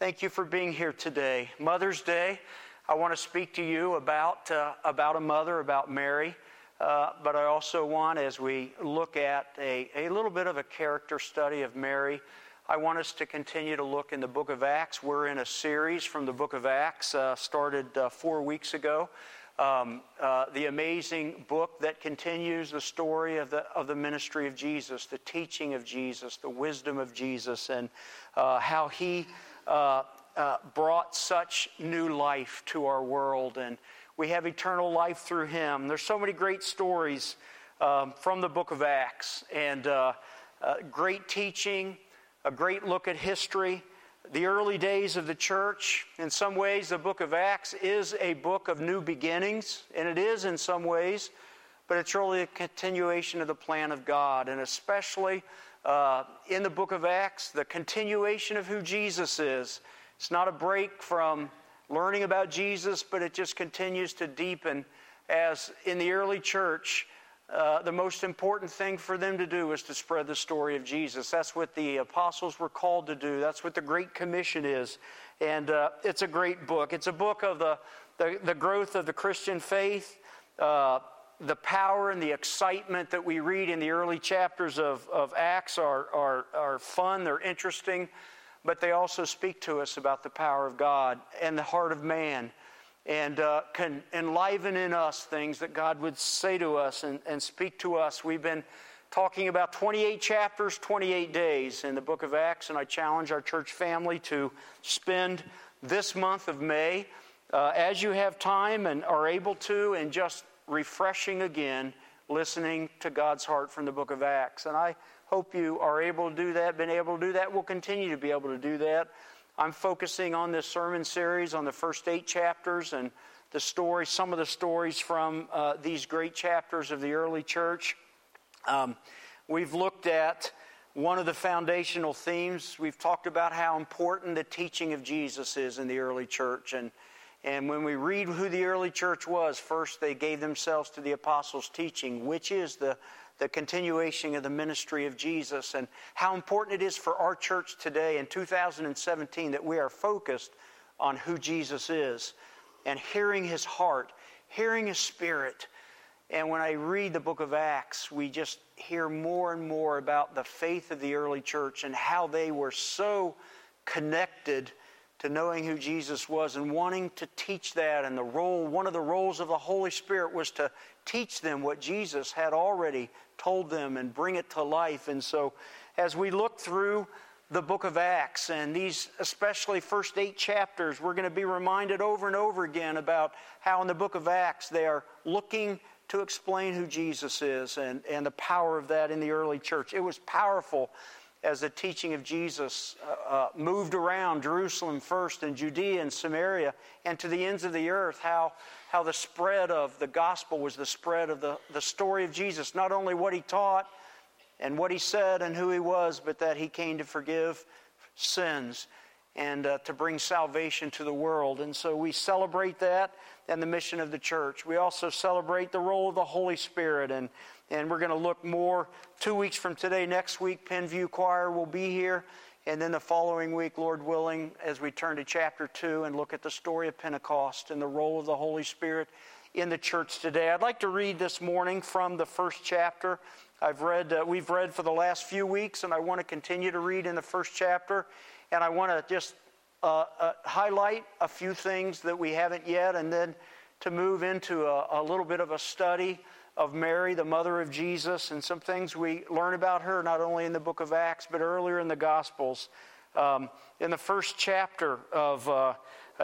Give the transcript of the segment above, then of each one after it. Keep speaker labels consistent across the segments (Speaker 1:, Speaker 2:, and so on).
Speaker 1: Thank you for being here today. Mother's Day, I want to speak to you about, uh, about a mother, about Mary. Uh, but I also want, as we look at a, a little bit of a character study of Mary, I want us to continue to look in the book of Acts. We're in a series from the book of Acts, uh, started uh, four weeks ago. Um, uh, the amazing book that continues the story of the, of the ministry of Jesus, the teaching of Jesus, the wisdom of Jesus, and uh, how he uh, uh, brought such new life to our world. And we have eternal life through him. There's so many great stories um, from the book of Acts, and uh, uh, great teaching, a great look at history. The early days of the church, in some ways, the book of Acts is a book of new beginnings, and it is in some ways, but it's really a continuation of the plan of God, and especially uh, in the book of Acts, the continuation of who Jesus is. It's not a break from learning about Jesus, but it just continues to deepen as in the early church. Uh, the most important thing for them to do is to spread the story of Jesus. That's what the apostles were called to do. That's what the Great Commission is. And uh, it's a great book. It's a book of the, the, the growth of the Christian faith, uh, the power and the excitement that we read in the early chapters of, of Acts are, are, are fun, they're interesting, but they also speak to us about the power of God and the heart of man and uh, can enliven in us things that God would say to us and, and speak to us. We've been talking about 28 chapters, 28 days in the book of Acts, and I challenge our church family to spend this month of May uh, as you have time and are able to, and just refreshing again, listening to God's heart from the book of Acts. And I hope you are able to do that, been able to do that, will continue to be able to do that. I'm focusing on this sermon series on the first eight chapters and the story, some of the stories from uh, these great chapters of the early church. Um, we've looked at one of the foundational themes. We've talked about how important the teaching of Jesus is in the early church. And and when we read who the early church was, first they gave themselves to the apostles' teaching, which is the, the continuation of the ministry of Jesus, and how important it is for our church today in 2017 that we are focused on who Jesus is and hearing his heart, hearing his spirit. And when I read the book of Acts, we just hear more and more about the faith of the early church and how they were so connected to knowing who Jesus was and wanting to teach that. And the role, one of the roles of the Holy Spirit was to teach them what Jesus had already told them and bring it to life. And so, as we look through the book of Acts and these, especially first eight chapters, we're going to be reminded over and over again about how in the book of Acts they are looking to explain who Jesus is and, and the power of that in the early church. It was powerful as the teaching of Jesus uh, uh, moved around Jerusalem first and Judea and Samaria and to the ends of the earth, how, how the spread of the gospel was the spread of the, the story of Jesus, not only what he taught and what he said and who he was, but that he came to forgive sins and uh, to bring salvation to the world. And so we celebrate that and the mission of the church. We also celebrate the role of the Holy Spirit and and we're going to look more two weeks from today. Next week, Penview Choir will be here. And then the following week, Lord willing, as we turn to chapter 2 and look at the story of Pentecost and the role of the Holy Spirit in the church today. I'd like to read this morning from the first chapter. I've read, uh, we've read for the last few weeks, and I want to continue to read in the first chapter. And I want to just uh, uh, highlight a few things that we haven't yet, and then to move into a, a little bit of a study of Mary, the mother of Jesus, and some things we learn about her not only in the book of Acts, but earlier in the Gospels. Um, in the first chapter of uh,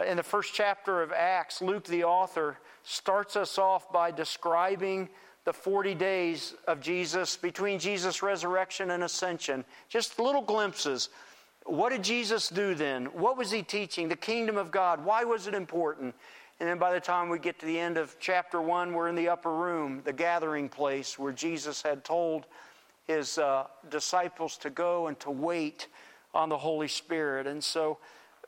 Speaker 1: in the first chapter of Acts, Luke, the author, starts us off by describing the 40 days of Jesus between Jesus' resurrection and ascension. Just little glimpses. What did Jesus do then? What was he teaching? The kingdom of God. Why was it important? And then by the time we get to the end of chapter one, we're in the upper room, the gathering place where Jesus had told his uh, disciples to go and to wait on the Holy Spirit. And so,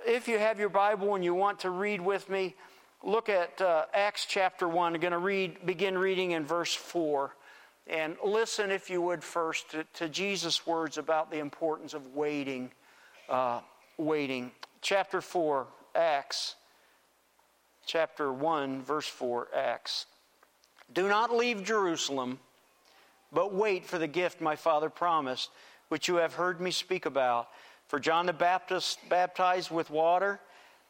Speaker 1: if you have your Bible and you want to read with me, look at uh, Acts chapter 1. I'm going to read, begin reading in verse 4. And listen, if you would, first to, to Jesus' words about the importance of waiting. Uh, waiting. Chapter 4, Acts. Chapter 1, verse 4, Acts. Do not leave Jerusalem, but wait for the gift my Father promised, which you have heard me speak about. For John the Baptist baptized with water,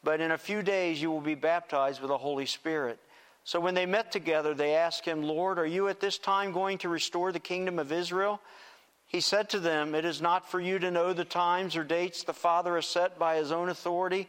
Speaker 1: but in a few days you will be baptized with the Holy Spirit. So when they met together, they asked him, Lord, are you at this time going to restore the kingdom of Israel? He said to them, It is not for you to know the times or dates the Father has set by his own authority,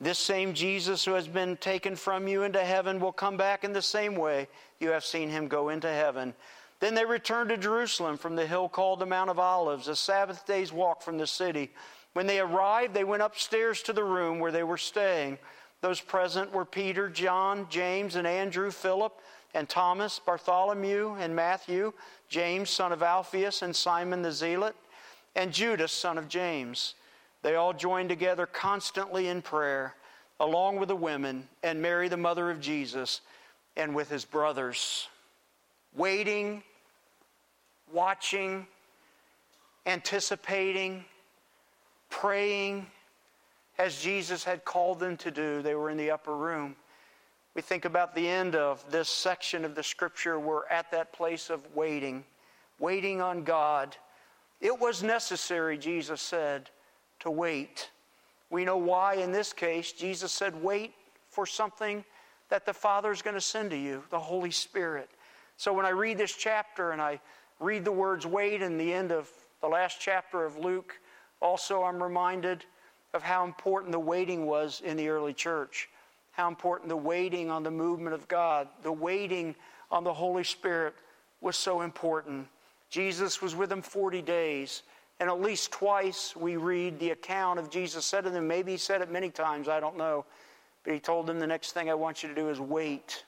Speaker 1: This same Jesus who has been taken from you into heaven will come back in the same way you have seen him go into heaven. Then they returned to Jerusalem from the hill called the Mount of Olives, a Sabbath day's walk from the city. When they arrived, they went upstairs to the room where they were staying. Those present were Peter, John, James, and Andrew, Philip and Thomas, Bartholomew, and Matthew, James, son of Alphaeus, and Simon the Zealot, and Judas, son of James. They all joined together constantly in prayer, along with the women, and Mary, the mother of Jesus, and with his brothers, waiting, watching, anticipating, praying, as Jesus had called them to do. They were in the upper room. We think about the end of this section of the scripture. We're at that place of waiting, waiting on God. It was necessary, Jesus said, to wait. We know why in this case. Jesus said, wait for something that the Father is going to send to you, the Holy Spirit. So when I read this chapter and I read the words wait in the end of the last chapter of Luke, also I'm reminded of how important the waiting was in the early church how important the waiting on the movement of God, the waiting on the Holy Spirit was so important. Jesus was with them 40 days, and at least twice we read the account of Jesus said to them, maybe he said it many times, I don't know, but he told them the next thing I want you to do is wait.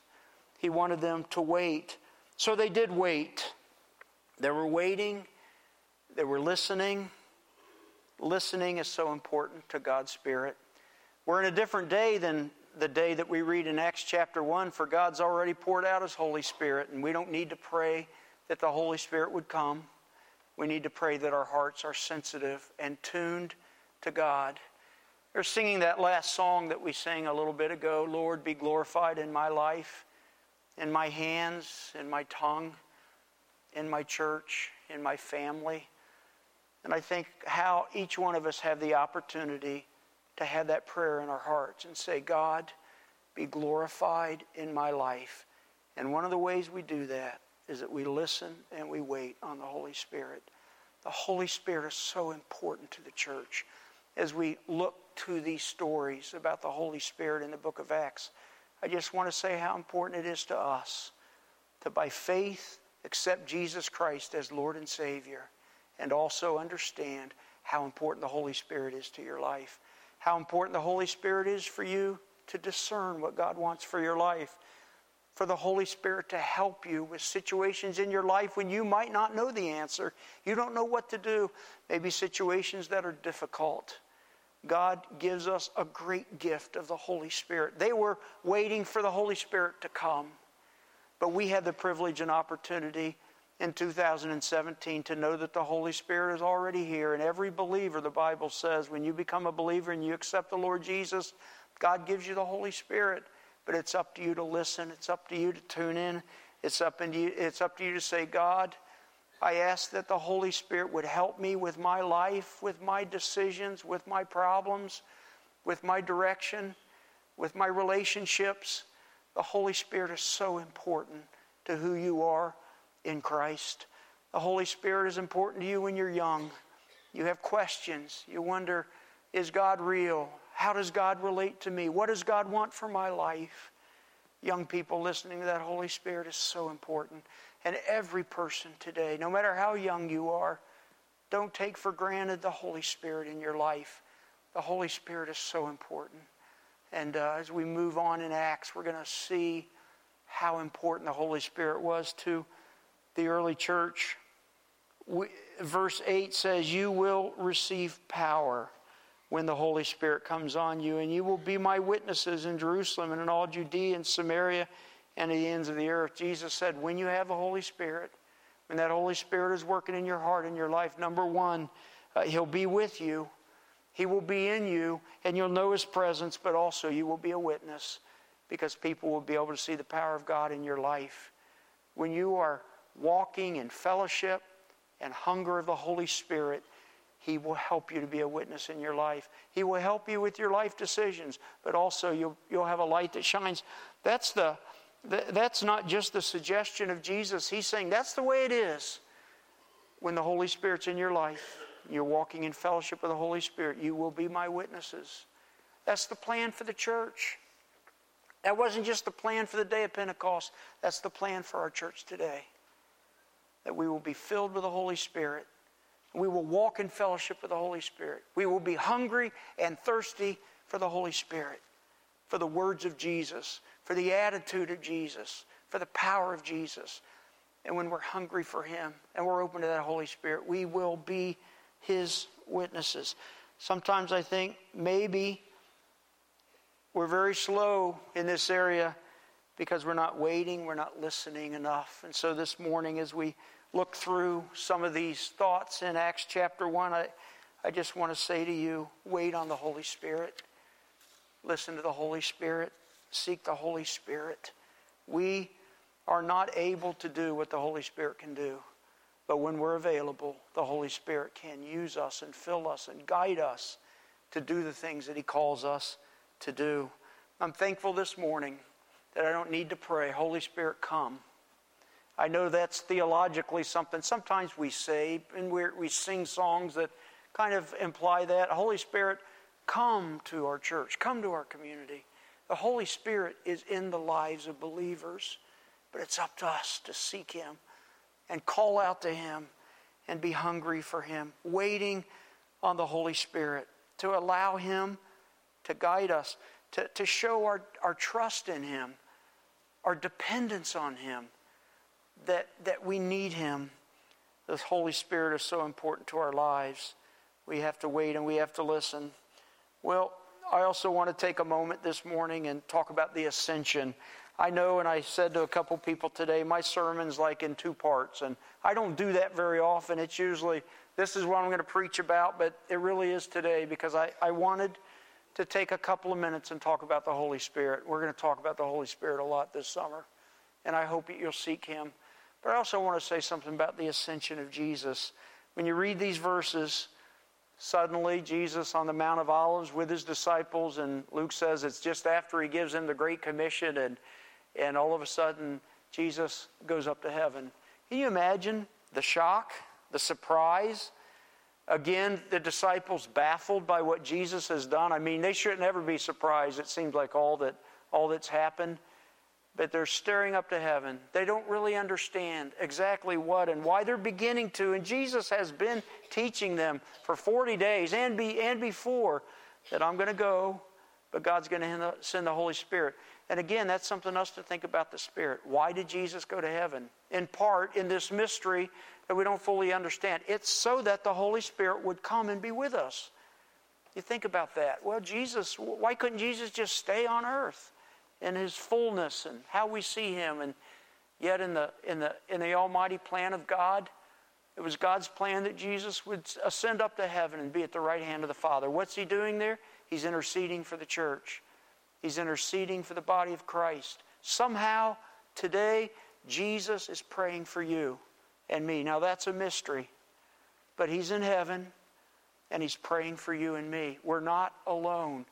Speaker 1: He wanted them to wait. So they did wait. They were waiting, they were listening. Listening is so important to God's Spirit. We're in a different day than the day that we read in Acts chapter 1, for God's already poured out His Holy Spirit, and we don't need to pray that the Holy Spirit would come. We need to pray that our hearts are sensitive and tuned to God. They're singing that last song that we sang a little bit ago Lord, be glorified in my life, in my hands, in my tongue, in my church, in my family. And I think how each one of us have the opportunity to have that prayer in our hearts and say, God, be glorified in my life. And one of the ways we do that is that we listen and we wait on the Holy Spirit. The Holy Spirit is so important to the church. As we look to these stories about the Holy Spirit in the book of Acts, I just want to say how important it is to us to, by faith, accept Jesus Christ as Lord and Savior and also understand how important the Holy Spirit is to your life how important the Holy Spirit is for you to discern what God wants for your life. For the Holy Spirit to help you with situations in your life when you might not know the answer. You don't know what to do. Maybe situations that are difficult. God gives us a great gift of the Holy Spirit. They were waiting for the Holy Spirit to come. But we had the privilege and opportunity in 2017 to know that the Holy Spirit is already here. And every believer, the Bible says, when you become a believer and you accept the Lord Jesus, God gives you the Holy Spirit. But it's up to you to listen, it's up to you to tune in, it's up, to you, it's up to you to say, God, I ask that the Holy Spirit would help me with my life, with my decisions, with my problems, with my direction, with my relationships. The Holy Spirit is so important to who you are in Christ. The Holy Spirit is important to you when you're young. You have questions. You wonder, is God real? How does God relate to me? What does God want for my life? Young people listening to that Holy Spirit is so important. And every person today, no matter how young you are, don't take for granted the Holy Spirit in your life. The Holy Spirit is so important. And uh, as we move on in Acts, we're going to see how important the Holy Spirit was to the early church. We, verse 8 says, You will receive power when the Holy Spirit comes on you, and you will be my witnesses in Jerusalem and in all Judea and Samaria and the ends of the earth. Jesus said, When you have the Holy Spirit, when that Holy Spirit is working in your heart and your life, number one, uh, He'll be with you. He will be in you, and you'll know His presence, but also you will be a witness because people will be able to see the power of God in your life. When you are walking in fellowship and hunger of the Holy Spirit, He will help you to be a witness in your life. He will help you with your life decisions, but also you'll, you'll have a light that shines. That's, the, that's not just the suggestion of Jesus. He's saying that's the way it is when the Holy Spirit's in your life. You're walking in fellowship with the Holy Spirit. You will be my witnesses. That's the plan for the church. That wasn't just the plan for the day of Pentecost, that's the plan for our church today. That we will be filled with the Holy Spirit. We will walk in fellowship with the Holy Spirit. We will be hungry and thirsty for the Holy Spirit, for the words of Jesus, for the attitude of Jesus, for the power of Jesus. And when we're hungry for Him and we're open to that Holy Spirit, we will be His witnesses. Sometimes I think maybe we're very slow in this area because we're not waiting, we're not listening enough. And so this morning, as we look through some of these thoughts in Acts chapter 1, I, I just want to say to you wait on the Holy Spirit. Listen to the Holy Spirit. Seek the Holy Spirit. We are not able to do what the Holy Spirit can do. But when we're available, the Holy Spirit can use us and fill us and guide us to do the things that He calls us to do. I'm thankful this morning that I don't need to pray, Holy Spirit, come. I know that's theologically something sometimes we say, and we sing songs that kind of imply that. Holy Spirit, come to our church, come to our community. The Holy Spirit is in the lives of believers, but it's up to us to seek Him and call out to Him and be hungry for Him, waiting on the Holy Spirit to allow Him to guide us, to, to show our, our trust in Him, our dependence on Him, that, that we need Him. The Holy Spirit is so important to our lives. We have to wait and we have to listen. Well, I also want to take a moment this morning and talk about the ascension. I know, and I said to a couple people today, my sermon's like in two parts, and I don't do that very often. It's usually, this is what I'm going to preach about, but it really is today because I, I wanted to take a couple of minutes and talk about the Holy Spirit. We're going to talk about the Holy Spirit a lot this summer, and I hope that you'll seek Him. But I also want to say something about the ascension of Jesus. When you read these verses, suddenly Jesus on the Mount of Olives with his disciples, and Luke says it's just after he gives them the Great Commission, and, and all of a sudden Jesus goes up to heaven. Can you imagine the shock, the surprise? Again, the disciples baffled by what Jesus has done. I mean, they shouldn't ever be surprised. It seems like all that all that's happened. But they're staring up to heaven. They don't really understand exactly what and why they're beginning to. And Jesus has been teaching them for 40 days and, be, and before that I'm going to go, but God's going to send the Holy Spirit. And again, that's something else to think about the Spirit. Why did Jesus go to heaven? In part, in this mystery that we don't fully understand. It's so that the Holy Spirit would come and be with us. You think about that. Well, Jesus, why couldn't Jesus just stay on earth in his fullness and how we see him? And yet, in the, in the, in the almighty plan of God, it was God's plan that Jesus would ascend up to heaven and be at the right hand of the Father. What's he doing there? He's interceding for the church, he's interceding for the body of Christ. Somehow, today, Jesus is praying for you and me. Now, that's a mystery, but He's in heaven and He's praying for you and me. We're not alone.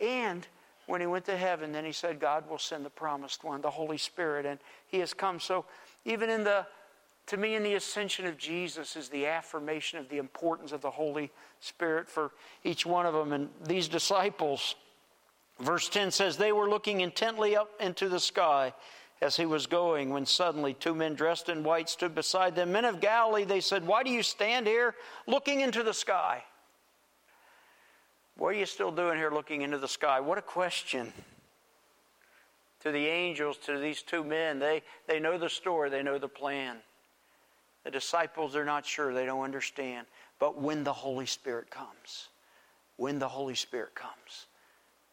Speaker 1: And when He went to heaven, then He said, God will send the promised one, the Holy Spirit, and He has come. So, even in the to me, in the ascension of Jesus is the affirmation of the importance of the Holy Spirit for each one of them. And these disciples, verse 10 says, they were looking intently up into the sky as he was going when suddenly two men dressed in white stood beside them. Men of Galilee, they said, Why do you stand here looking into the sky? What are you still doing here looking into the sky? What a question. to the angels, to these two men. They, they know the story, they know the plan. The disciples are not sure, they don't understand. But when the Holy Spirit comes, when the Holy Spirit comes,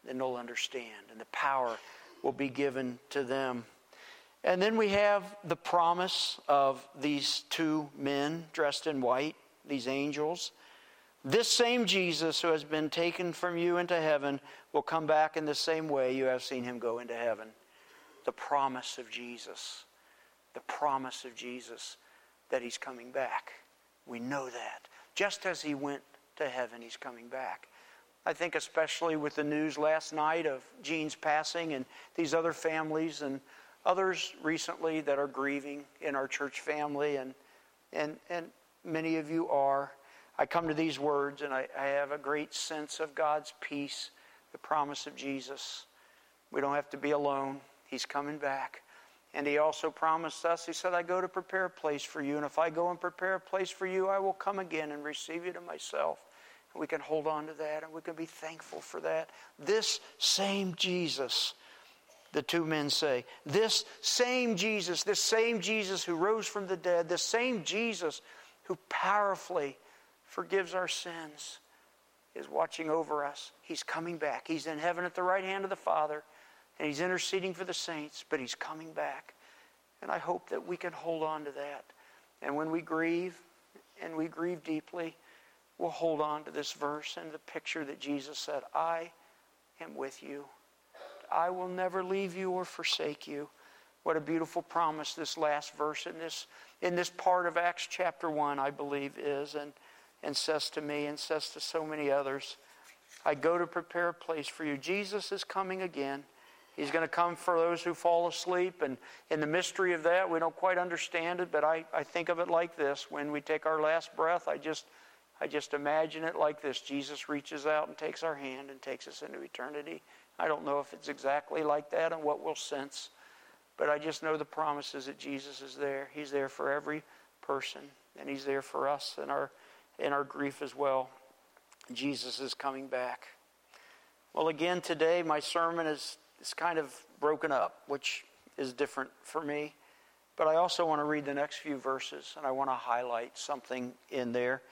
Speaker 1: then they'll understand, and the power will be given to them. And then we have the promise of these two men dressed in white, these angels. This same Jesus who has been taken from you into heaven will come back in the same way you have seen him go into heaven. The promise of Jesus. The promise of Jesus that he's coming back. We know that. Just as he went to heaven, he's coming back. I think, especially with the news last night of Jean's passing and these other families and others recently that are grieving in our church family, and, and, and many of you are. I come to these words and I, I have a great sense of God's peace, the promise of Jesus. We don't have to be alone, He's coming back. And he also promised us, he said, I go to prepare a place for you. And if I go and prepare a place for you, I will come again and receive you to myself. And we can hold on to that and we can be thankful for that. This same Jesus, the two men say, this same Jesus, this same Jesus who rose from the dead, this same Jesus who powerfully forgives our sins, is watching over us. He's coming back. He's in heaven at the right hand of the Father and He's interceding for the saints, but He's coming back. And I hope that we can hold on to that. And when we grieve, and we grieve deeply, we'll hold on to this verse and the picture that Jesus said, I am with you. I will never leave you or forsake you. What a beautiful promise this last verse in this, in this part of Acts chapter 1, I believe, is, and, and says to me and says to so many others. I go to prepare a place for you. Jesus is coming again. He's going to come for those who fall asleep. And in the mystery of that, we don't quite understand it, but I, I think of it like this. When we take our last breath, I just, I just imagine it like this Jesus reaches out and takes our hand and takes us into eternity. I don't know if it's exactly like that and what we'll sense, but I just know the promises that Jesus is there. He's there for every person, and He's there for us and our, in our grief as well. Jesus is coming back. Well, again, today my sermon is it's kind of broken up, which is different for me. But I also want to read the next few verses, and I want to highlight something in there.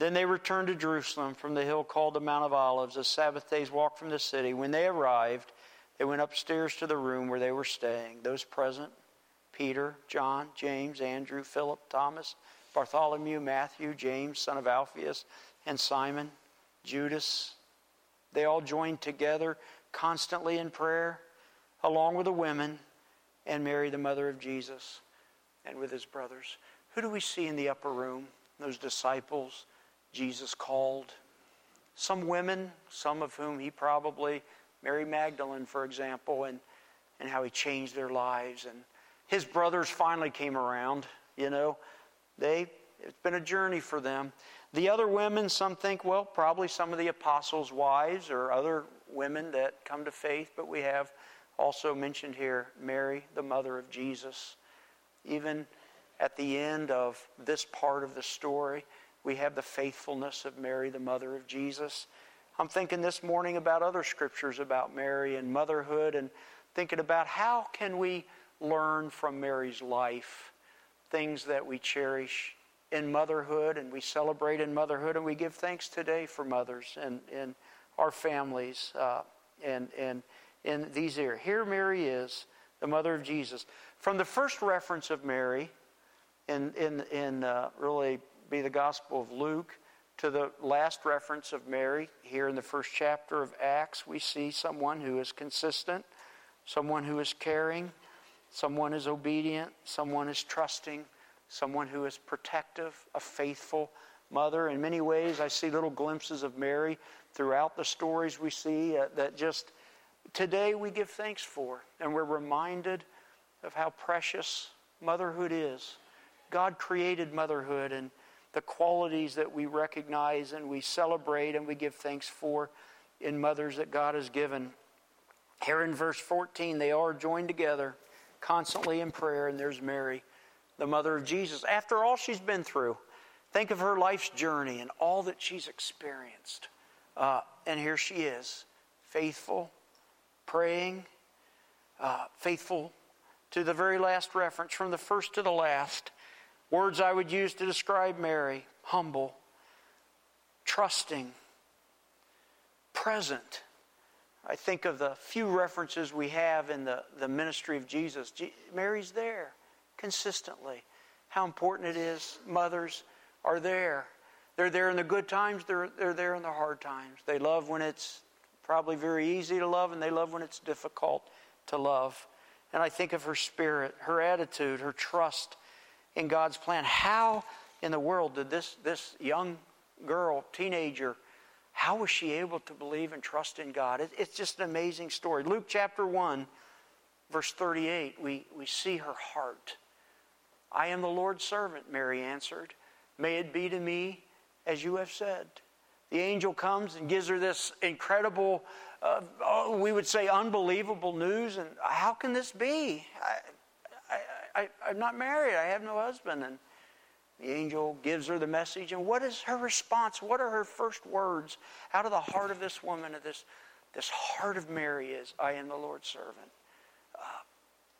Speaker 1: Then they returned to Jerusalem from the hill called the Mount of Olives, a Sabbath day's walk from the city. When they arrived, they went upstairs to the room where they were staying. Those present Peter, John, James, Andrew, Philip, Thomas, Bartholomew, Matthew, James, son of Alphaeus, and Simon, Judas. They all joined together constantly in prayer, along with the women, and Mary, the mother of Jesus, and with his brothers. Who do we see in the upper room? Those disciples Jesus called. Some women, some of whom he probably, Mary Magdalene, for example, and, and how he changed their lives. And his brothers finally came around, you know. They, it's been a journey for them. The other women, some think, well, probably some of the apostles' wives or other women that come to faith, but we have also mentioned here Mary, the mother of Jesus. Even at the end of this part of the story, we have the faithfulness of Mary, the mother of Jesus. I'm thinking this morning about other scriptures about Mary and motherhood and thinking about how can we learn from Mary's life things that we cherish in motherhood and we celebrate in motherhood and we give thanks today for mothers and, and our families uh, and, and in these areas. Here Mary is, the mother of Jesus. From the first reference of Mary in, in, in uh, really be the Gospel of Luke to the last reference of Mary here in the first chapter of Acts, we see someone who is consistent, someone who is caring, someone is obedient, someone is trusting, someone who is protective, a faithful mother. In many ways, I see little glimpses of Mary throughout the stories we see uh, that just today we give thanks for. And we're reminded of how precious motherhood is. God created motherhood and the qualities that we recognize and we celebrate and we give thanks for in mothers that God has given. Here in verse 14, they are joined together constantly in prayer, and there's Mary, the mother of Jesus. After all she's been through, think of her life's journey and all that she's experienced. Uh, and here she is, faithful, praying, uh, faithful to the very last reference, from the first to the last. Words I would use to describe Mary humble, trusting, present. I think of the few references we have in the, the ministry of Jesus. Mary's there consistently. How important it is. Mothers are there. They're there in the good times, they're, they're there in the hard times. They love when it's probably very easy to love, and they love when it's difficult to love. And I think of her spirit, her attitude, her trust in God's plan. How in the world did this, this young girl, teenager, how was she able to believe and trust in God? It, it's just an amazing story. Luke chapter 1, verse 38, we, we see her heart. I am the Lord's servant, Mary answered. May it be to me as you have said. The angel comes and gives her this incredible, uh, oh, we would say unbelievable news. And how can this be? I, I, I, I'm not married. I have no husband. And the angel gives her the message, and what is her response? What are her first words out of the heart of this woman, of this, this heart of Mary is, I am the Lord's servant. Uh,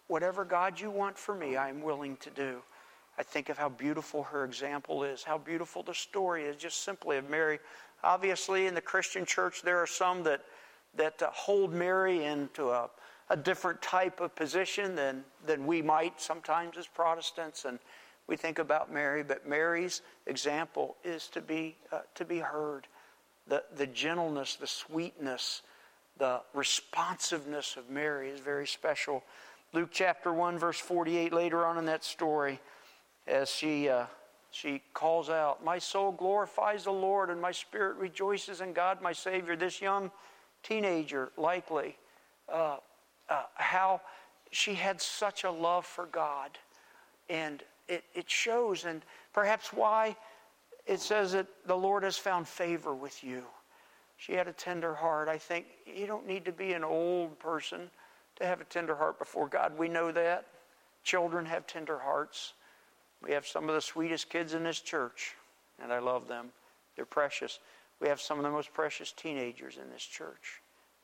Speaker 1: whatever God you want for me, I am willing to do. I think of how beautiful her example is, how beautiful the story is, just simply of Mary. Obviously, in the Christian church, there are some that, that uh, hold Mary into a, a different type of position than, than we might sometimes as Protestants. And we think about Mary, but Mary's example is to be, uh, to be heard. The, the gentleness, the sweetness, the responsiveness of Mary is very special. Luke chapter 1, verse 48, later on in that story, as she, uh, she calls out, My soul glorifies the Lord, and my spirit rejoices in God, my Savior. This young teenager, likely, uh, uh, how she had such a love for God. And it, it shows, and perhaps why it says that the Lord has found favor with you. She had a tender heart. I think you don't need to be an old person to have a tender heart before God. We know that. Children have tender hearts. We have some of the sweetest kids in this church, and I love them. They're precious. We have some of the most precious teenagers in this church.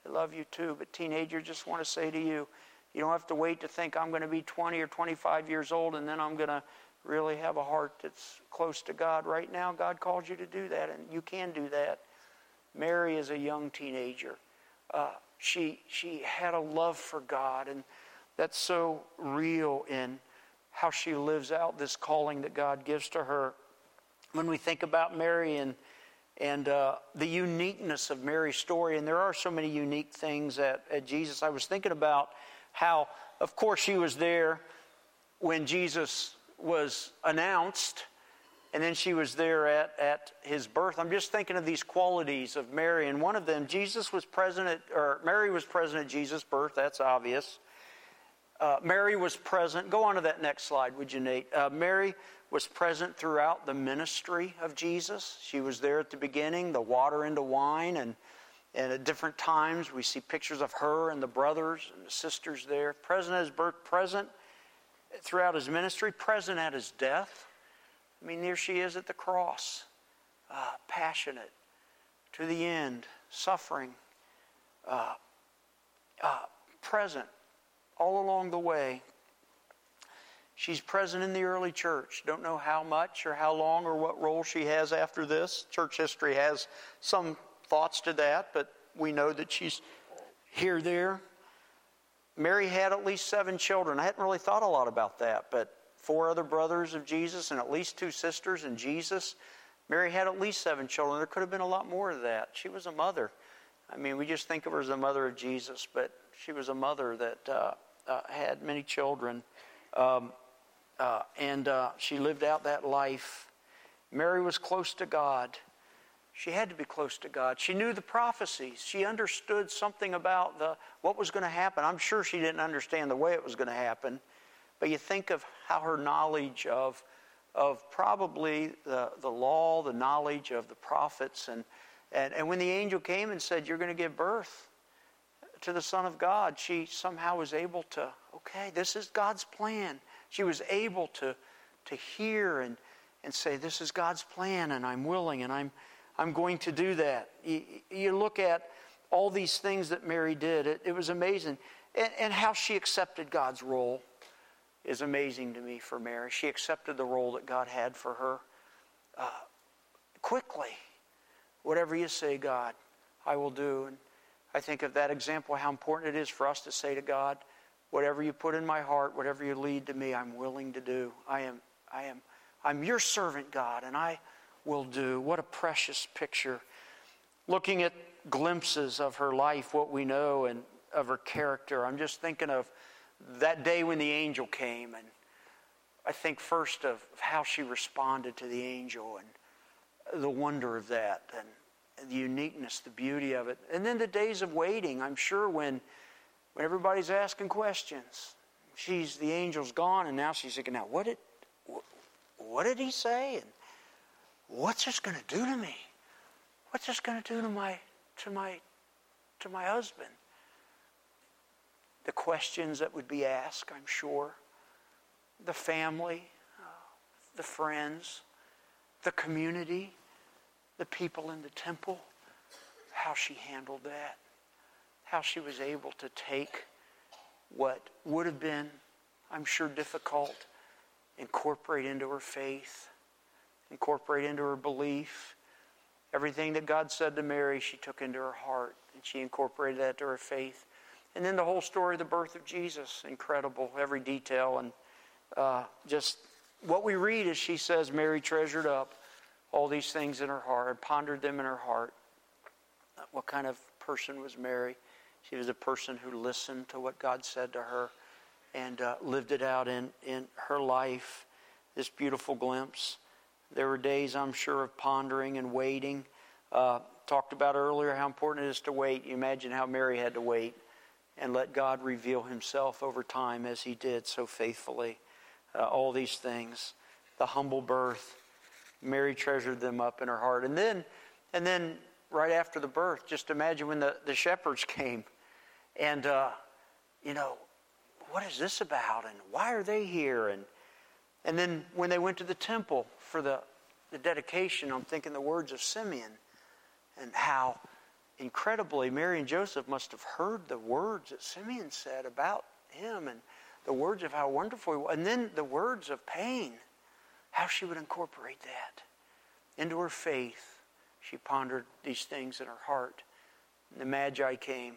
Speaker 1: I love you too, but teenagers just want to say to you, you don't have to wait to think I'm going to be 20 or 25 years old and then I'm going to really have a heart that's close to God. Right now, God calls you to do that, and you can do that. Mary is a young teenager. Uh, she, she had a love for God, and that's so real in how she lives out this calling that God gives to her. When we think about Mary and and uh, the uniqueness of Mary's story, and there are so many unique things at, at Jesus. I was thinking about how, of course, she was there when Jesus was announced, and then she was there at, at his birth. I'm just thinking of these qualities of Mary, and one of them, Jesus was present at, or Mary was present at Jesus' birth, that's obvious. Uh, Mary was present. Go on to that next slide, would you, Nate? Uh, Mary was present throughout the ministry of Jesus. She was there at the beginning, the water into wine, and and at different times, we see pictures of her and the brothers and the sisters there. Present at his birth, present throughout his ministry, present at his death. I mean, there she is at the cross, uh, passionate to the end, suffering, uh, uh, present all along the way. She's present in the early church. Don't know how much or how long or what role she has after this. Church history has some thoughts to that, but we know that she's here, there. Mary had at least seven children. I hadn't really thought a lot about that, but four other brothers of Jesus and at least two sisters and Jesus. Mary had at least seven children. There could have been a lot more of that. She was a mother. I mean, we just think of her as the mother of Jesus, but she was a mother that uh, uh, had many children. Um, uh, and uh, she lived out that life. Mary was close to God. She had to be close to God. She knew the prophecies. She understood something about the, what was going to happen. I'm sure she didn't understand the way it was going to happen, but you think of how her knowledge of, of probably the, the law, the knowledge of the prophets, and, and, and when the angel came and said, You're going to give birth to the Son of God, she somehow was able to, okay, this is God's plan. She was able to, to hear and, and say, This is God's plan, and I'm willing, and I'm I'm going to do that. You, you look at all these things that Mary did, it, it was amazing. and, and how she accepted God's role is amazing to me for Mary. She accepted the role that God had for her uh, quickly. Whatever you say, God, I will do. And I think of that example, how important it is for us to say to God, whatever you put in my heart, whatever you lead to me, I'm willing to do. I am, I am, I'm your servant, God, and I will do. What a precious picture. Looking at glimpses of her life, what we know, and of her character. I'm just thinking of that day when the angel came, and I think first of how she responded to the angel and the wonder of that, and the uniqueness, the beauty of it. And then the days of waiting, I'm sure when, when everybody's asking questions. She's the angel's gone, and now she's thinking, now what did what did he say? And what's this going to do to me? What's this going to do to my to my to my husband? the questions that would be asked, I'm sure, the family, uh, the friends, the community, the people in the temple, how she handled that, how she was able to take what would have been, I'm sure, difficult, incorporate into her faith, incorporate into her belief. Everything that God said to Mary, she took into her heart, and she incorporated that to her faith. And then the whole story of the birth of Jesus, incredible, every detail. And uh, just what we read is she says, Mary treasured up all these things in her heart, pondered them in her heart. What kind of person was Mary? She was a person who listened to what God said to her and uh, lived it out in, in her life. This beautiful glimpse. There were days, I'm sure, of pondering and waiting. Uh, talked about earlier how important it is to wait. You imagine how Mary had to wait and let God reveal himself over time as he did so faithfully. Uh, all these things, the humble birth, Mary treasured them up in her heart. And then, and then right after the birth, just imagine when the, the shepherds came and, uh, you know, what is this about? And why are they here? And, and then when they went to the temple for the, the dedication, I'm thinking the words of Simeon and how incredibly, Mary and Joseph must have heard the words that Simeon said about him and the words of how wonderful he was, and then the words of pain, how she would incorporate that into her faith. She pondered these things in her heart. The Magi came,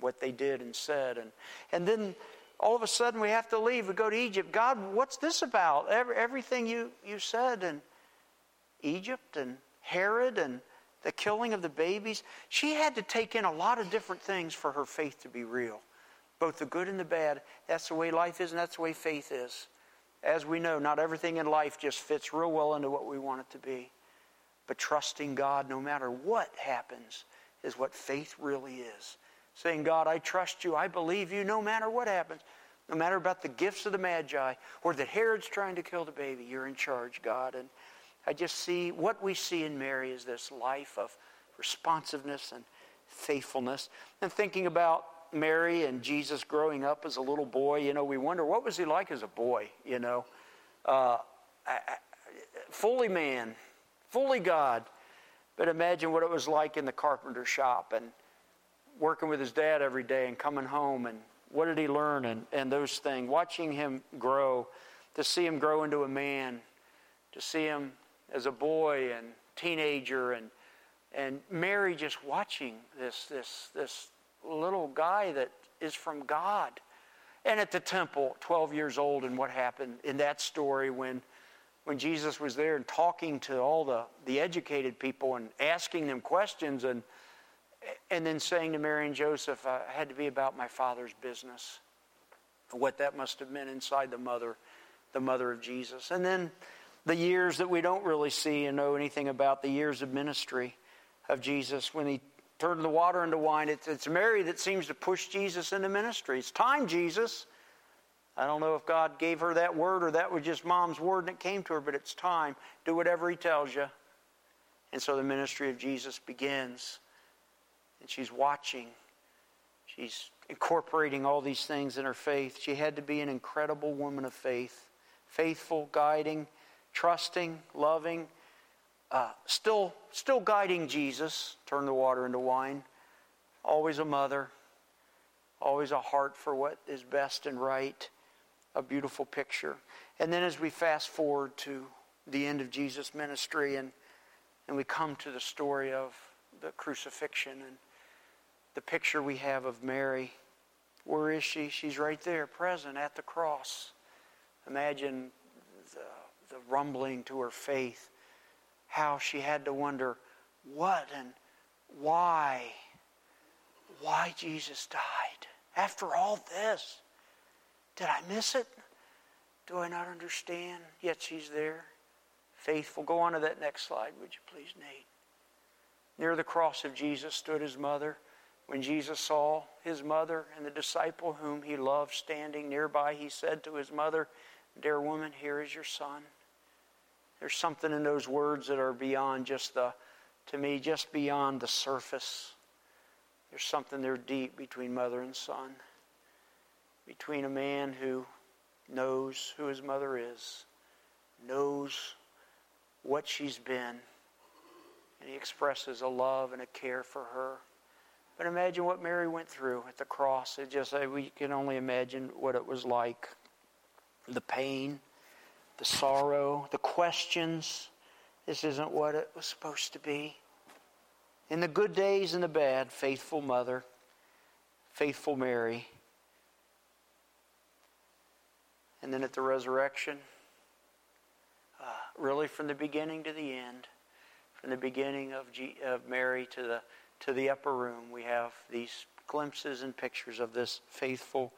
Speaker 1: what they did and said, and, and then all of a sudden we have to leave. We go to Egypt. God, what's this about? Every, everything you, you said, and Egypt and Herod and the killing of the babies. She had to take in a lot of different things for her faith to be real, both the good and the bad. That's the way life is, and that's the way faith is. As we know, not everything in life just fits real well into what we want it to be. But trusting God no matter what happens is what faith really is. Saying, God, I trust you. I believe you no matter what happens. No matter about the gifts of the Magi or that Herod's trying to kill the baby, you're in charge, God. And I just see what we see in Mary is this life of responsiveness and faithfulness. And thinking about Mary and Jesus growing up as a little boy, you know, we wonder what was he like as a boy, you know? Uh, fully man, fully God. But imagine what it was like in the carpenter shop and working with his dad every day and coming home and what did he learn and, and those things. Watching him grow, to see him grow into a man, to see him as a boy and teenager and and Mary just watching this this this little guy that is from God. And at the temple, 12 years old, and what happened in that story when when Jesus was there and talking to all the, the educated people and asking them questions and and then saying to Mary and Joseph, I had to be about my father's business. What that must have meant inside the mother, the mother of Jesus. And then the years that we don't really see and know anything about, the years of ministry of Jesus. When he turned the water into wine, it's, it's Mary that seems to push Jesus into ministry. It's time, Jesus. I don't know if God gave her that word or that was just mom's word and it came to her, but it's time. Do whatever he tells you. And so the ministry of Jesus begins. And she's watching. She's incorporating all these things in her faith. She had to be an incredible woman of faith, faithful, guiding, trusting, loving, uh, still, still guiding Jesus, turn the water into wine, always a mother, always a heart for what is best and right, a beautiful picture. And then as we fast forward to the end of Jesus' ministry and, and we come to the story of the crucifixion and the picture we have of Mary. Where is she? She's right there, present at the cross. Imagine the, the rumbling to her faith, how she had to wonder what and why, why Jesus died. After all this, did I miss it? Do I not understand? Yet she's there, faithful. Go on to that next slide, would you please, Nate? Near the cross of Jesus stood his mother. When Jesus saw his mother and the disciple whom he loved standing nearby, he said to his mother, Dear woman, here is your son. There's something in those words that are beyond just the, to me, just beyond the surface. There's something there deep between mother and son, between a man who knows who his mother is, knows what she's been, and he expresses a love and a care for her. But imagine what Mary went through at the cross. It just we can only imagine what it was like. The pain, the sorrow, the questions. This isn't what it was supposed to be. In the good days and the bad, faithful mother, faithful Mary. And then at the resurrection, uh, really from the beginning to the end, from the beginning of, G- of Mary to the to the upper room, we have these glimpses and pictures of this faithful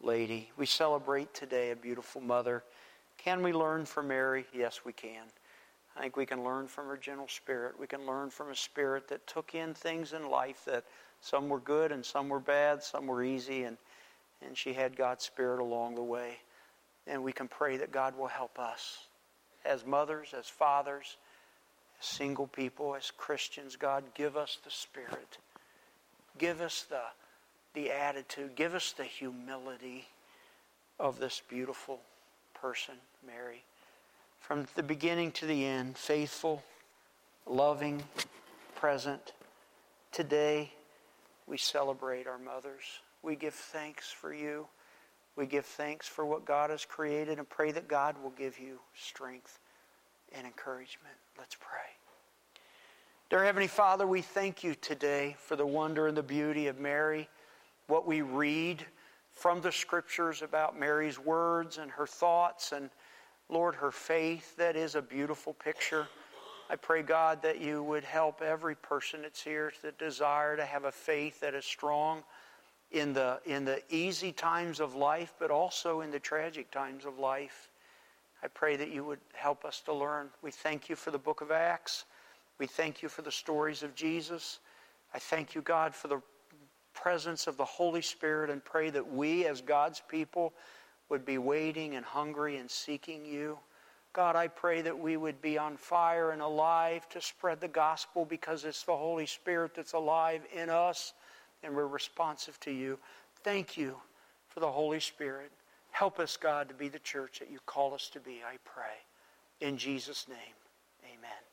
Speaker 1: lady. We celebrate today a beautiful mother. Can we learn from Mary? Yes, we can. I think we can learn from her gentle spirit. We can learn from a spirit that took in things in life that some were good and some were bad, some were easy, and, and she had God's spirit along the way. And we can pray that God will help us as mothers, as fathers, single people, as Christians, God, give us the Spirit. Give us the, the attitude. Give us the humility of this beautiful person, Mary. From the beginning to the end, faithful, loving, present. Today, we celebrate our mothers. We give thanks for you. We give thanks for what God has created and pray that God will give you strength and encouragement. Let's pray. Dear Heavenly Father, we thank you today for the wonder and the beauty of Mary, what we read from the scriptures about Mary's words and her thoughts and, Lord, her faith. That is a beautiful picture. I pray, God, that you would help every person that's here to desire to have a faith that is strong in the, in the easy times of life, but also in the tragic times of life. I pray that you would help us to learn. We thank you for the book of Acts. We thank you for the stories of Jesus. I thank you, God, for the presence of the Holy Spirit and pray that we, as God's people, would be waiting and hungry and seeking you. God, I pray that we would be on fire and alive to spread the gospel because it's the Holy Spirit that's alive in us and we're responsive to you. Thank you for the Holy Spirit. Help us, God, to be the church that you call us to be, I pray. In Jesus' name, amen.